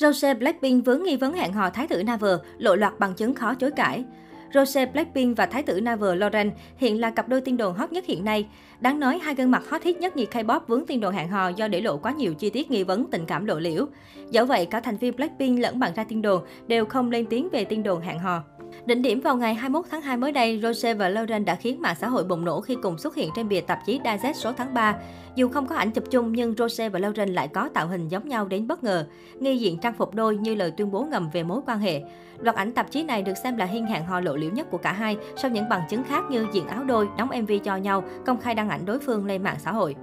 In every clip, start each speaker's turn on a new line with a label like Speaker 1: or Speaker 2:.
Speaker 1: Rose Blackpink vướng nghi vấn hẹn hò thái tử Naver, lộ loạt bằng chứng khó chối cãi. Rose Blackpink và thái tử Naver Lauren hiện là cặp đôi tiên đồn hot nhất hiện nay. Đáng nói, hai gương mặt hot hit nhất nhì K-pop vướng tiên đồn hẹn hò do để lộ quá nhiều chi tiết nghi vấn tình cảm lộ liễu. Dẫu vậy, cả thành viên Blackpink lẫn bạn ra tiên đồn đều không lên tiếng về tiên đồn hẹn hò. Đỉnh điểm vào ngày 21 tháng 2 mới đây, Rose và Lauren đã khiến mạng xã hội bùng nổ khi cùng xuất hiện trên bìa tạp chí Digest số tháng 3. Dù không có ảnh chụp chung nhưng Rose và Lauren lại có tạo hình giống nhau đến bất ngờ, nghi diện trang phục đôi như lời tuyên bố ngầm về mối quan hệ. Loạt ảnh tạp chí này được xem là hiên hẹn hò lộ liễu nhất của cả hai sau những bằng chứng khác như diện áo đôi, đóng MV cho nhau, công khai đăng ảnh đối phương lên mạng xã hội.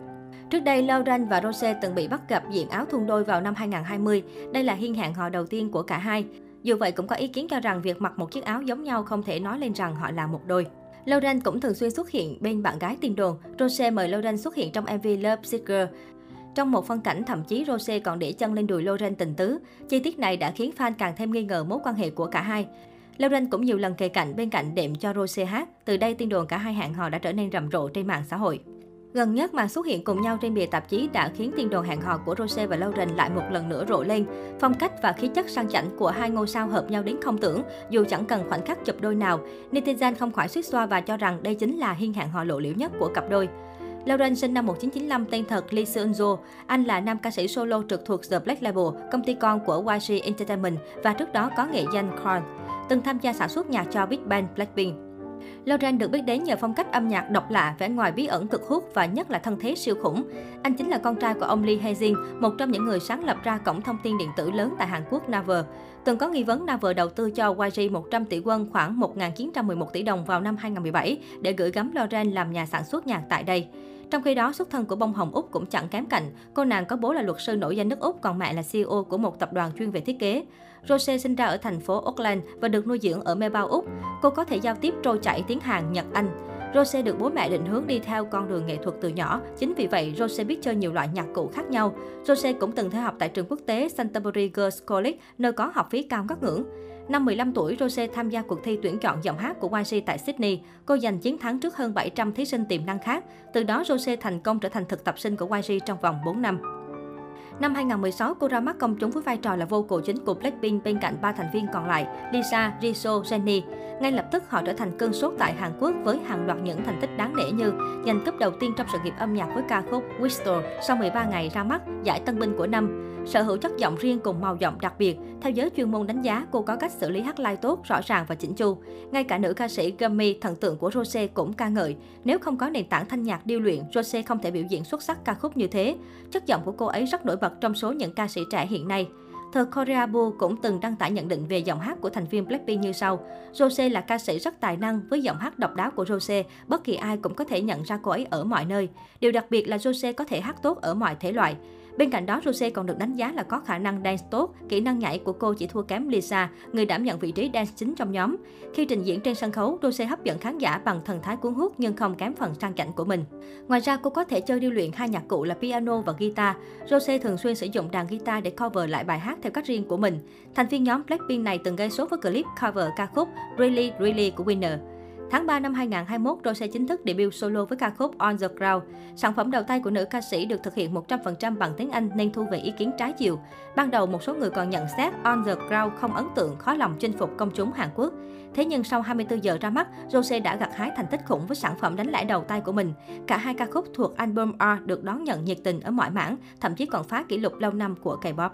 Speaker 1: Trước đây, Lauren và Rose từng bị bắt gặp diện áo thun đôi vào năm 2020. Đây là hiên hẹn hò đầu tiên của cả hai. Dù vậy, cũng có ý kiến cho rằng việc mặc một chiếc áo giống nhau không thể nói lên rằng họ là một đôi. Lauren cũng thường xuyên xuất hiện bên bạn gái tin đồn. Rose mời Lauren xuất hiện trong MV Love Seeker. Trong một phân cảnh, thậm chí Rose còn để chân lên đùi Lauren tình tứ. Chi tiết này đã khiến fan càng thêm nghi ngờ mối quan hệ của cả hai. Lauren cũng nhiều lần kề cạnh bên cạnh đệm cho Rose hát. Từ đây, tin đồn cả hai hẹn hò đã trở nên rầm rộ trên mạng xã hội. Gần nhất, mà xuất hiện cùng nhau trên bìa tạp chí đã khiến tin đồn hẹn hò của Rose và Lauren lại một lần nữa rộ lên. Phong cách và khí chất sang chảnh của hai ngôi sao hợp nhau đến không tưởng, dù chẳng cần khoảnh khắc chụp đôi nào. Netizen không khỏi suýt xoa và cho rằng đây chính là hiên hẹn hò lộ liễu nhất của cặp đôi. Lauren sinh năm 1995, tên thật Lee Seung-jo. Anh là nam ca sĩ solo trực thuộc The Black Label, công ty con của YG Entertainment và trước đó có nghệ danh Korn. Từng tham gia sản xuất nhạc cho Big Bang Blackpink. Lauren được biết đến nhờ phong cách âm nhạc độc lạ, vẻ ngoài bí ẩn cực hút và nhất là thân thế siêu khủng. Anh chính là con trai của ông Lee Hae-jin, một trong những người sáng lập ra cổng thông tin điện tử lớn tại Hàn Quốc Naver. Từng có nghi vấn Naver đầu tư cho YG 100 tỷ won khoảng 1.911 tỷ đồng vào năm 2017 để gửi gắm Lauren làm nhà sản xuất nhạc tại đây. Trong khi đó, xuất thân của bông hồng Úc cũng chẳng kém cạnh. Cô nàng có bố là luật sư nổi danh nước Úc, còn mẹ là CEO của một tập đoàn chuyên về thiết kế. Rose sinh ra ở thành phố Auckland và được nuôi dưỡng ở Melbourne, Úc. Cô có thể giao tiếp trôi chảy tiếng Hàn, Nhật, Anh. Rose được bố mẹ định hướng đi theo con đường nghệ thuật từ nhỏ. Chính vì vậy, Rose biết chơi nhiều loại nhạc cụ khác nhau. Rose cũng từng theo học tại trường quốc tế Canterbury Girls College, nơi có học phí cao ngất ngưỡng. Năm 15 tuổi, Rose tham gia cuộc thi tuyển chọn giọng hát của YG tại Sydney. Cô giành chiến thắng trước hơn 700 thí sinh tiềm năng khác. Từ đó, Rose thành công trở thành thực tập sinh của YG trong vòng 4 năm. Năm 2016, cô ra mắt công chúng với vai trò là vô cổ chính của Blackpink bên cạnh ba thành viên còn lại, Lisa, Jisoo, Jennie. Ngay lập tức họ trở thành cơn sốt tại Hàn Quốc với hàng loạt những thành tích đáng nể như giành cúp đầu tiên trong sự nghiệp âm nhạc với ca khúc Whistle sau 13 ngày ra mắt, giải tân binh của năm. Sở hữu chất giọng riêng cùng màu giọng đặc biệt, theo giới chuyên môn đánh giá, cô có cách xử lý hát live tốt, rõ ràng và chỉnh chu. Ngay cả nữ ca sĩ Gummy, thần tượng của Rose cũng ca ngợi. Nếu không có nền tảng thanh nhạc điêu luyện, Rose không thể biểu diễn xuất sắc ca khúc như thế. Chất giọng của cô ấy rất nổi bật trong số những ca sĩ trẻ hiện nay. The Korea Boo cũng từng đăng tải nhận định về giọng hát của thành viên Blackpink như sau. Rose là ca sĩ rất tài năng, với giọng hát độc đáo của Rose, bất kỳ ai cũng có thể nhận ra cô ấy ở mọi nơi. Điều đặc biệt là Rose có thể hát tốt ở mọi thể loại. Bên cạnh đó, Rose còn được đánh giá là có khả năng dance tốt, kỹ năng nhảy của cô chỉ thua kém Lisa, người đảm nhận vị trí dance chính trong nhóm. Khi trình diễn trên sân khấu, Rose hấp dẫn khán giả bằng thần thái cuốn hút nhưng không kém phần sang chảnh của mình. Ngoài ra, cô có thể chơi điêu luyện hai nhạc cụ là piano và guitar. Rose thường xuyên sử dụng đàn guitar để cover lại bài hát theo cách riêng của mình. Thành viên nhóm Blackpink này từng gây sốt với clip cover ca khúc Really Really của Winner. Tháng 3 năm 2021, Rose chính thức debut solo với ca khúc On the Ground. Sản phẩm đầu tay của nữ ca sĩ được thực hiện 100% bằng tiếng Anh nên thu về ý kiến trái chiều. Ban đầu, một số người còn nhận xét On the Ground không ấn tượng, khó lòng chinh phục công chúng Hàn Quốc. Thế nhưng sau 24 giờ ra mắt, Rose đã gặt hái thành tích khủng với sản phẩm đánh lại đầu tay của mình. Cả hai ca khúc thuộc album R được đón nhận nhiệt tình ở mọi mảng, thậm chí còn phá kỷ lục lâu năm của K-pop.